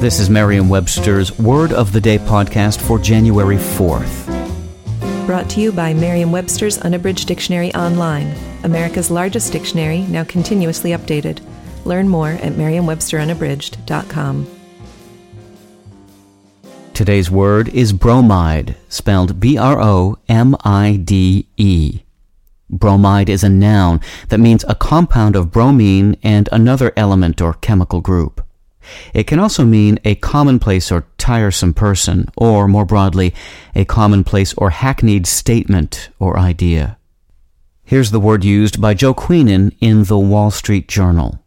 This is Merriam-Webster's Word of the Day podcast for January 4th. Brought to you by Merriam-Webster's Unabridged Dictionary Online, America's largest dictionary, now continuously updated. Learn more at merriam-websterunabridged.com. Today's word is bromide, spelled B-R-O-M-I-D-E. Bromide is a noun that means a compound of bromine and another element or chemical group. It can also mean a commonplace or tiresome person, or more broadly, a commonplace or hackneyed statement or idea. Here's the word used by Joe Queenan in the Wall Street Journal.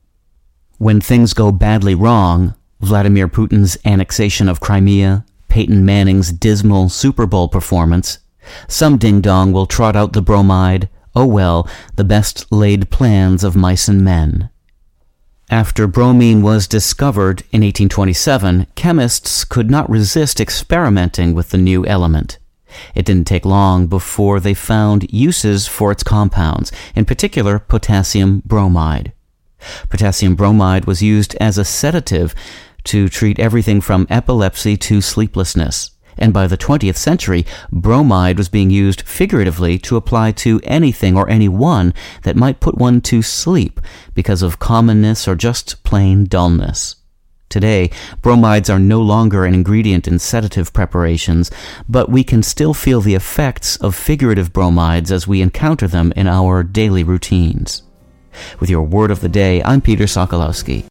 When things go badly wrong, Vladimir Putin's annexation of Crimea, Peyton Manning's dismal Super Bowl performance, some ding dong will trot out the bromide, oh well, the best laid plans of mice and men. After bromine was discovered in 1827, chemists could not resist experimenting with the new element. It didn't take long before they found uses for its compounds, in particular potassium bromide. Potassium bromide was used as a sedative to treat everything from epilepsy to sleeplessness and by the 20th century, bromide was being used figuratively to apply to anything or anyone that might put one to sleep because of commonness or just plain dullness. Today, bromides are no longer an ingredient in sedative preparations, but we can still feel the effects of figurative bromides as we encounter them in our daily routines. With your word of the day, I'm Peter Sokolowski.